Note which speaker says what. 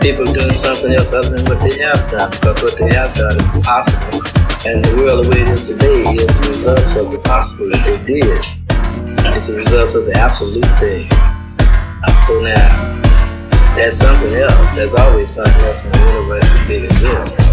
Speaker 1: people doing something else other than what they have done, because what they have done is possible. And the world the way it is today is the result of the possible that they did. It's the result of the absolute thing. Um, so now, there's something else. There's always something else in the universe that's bigger than this.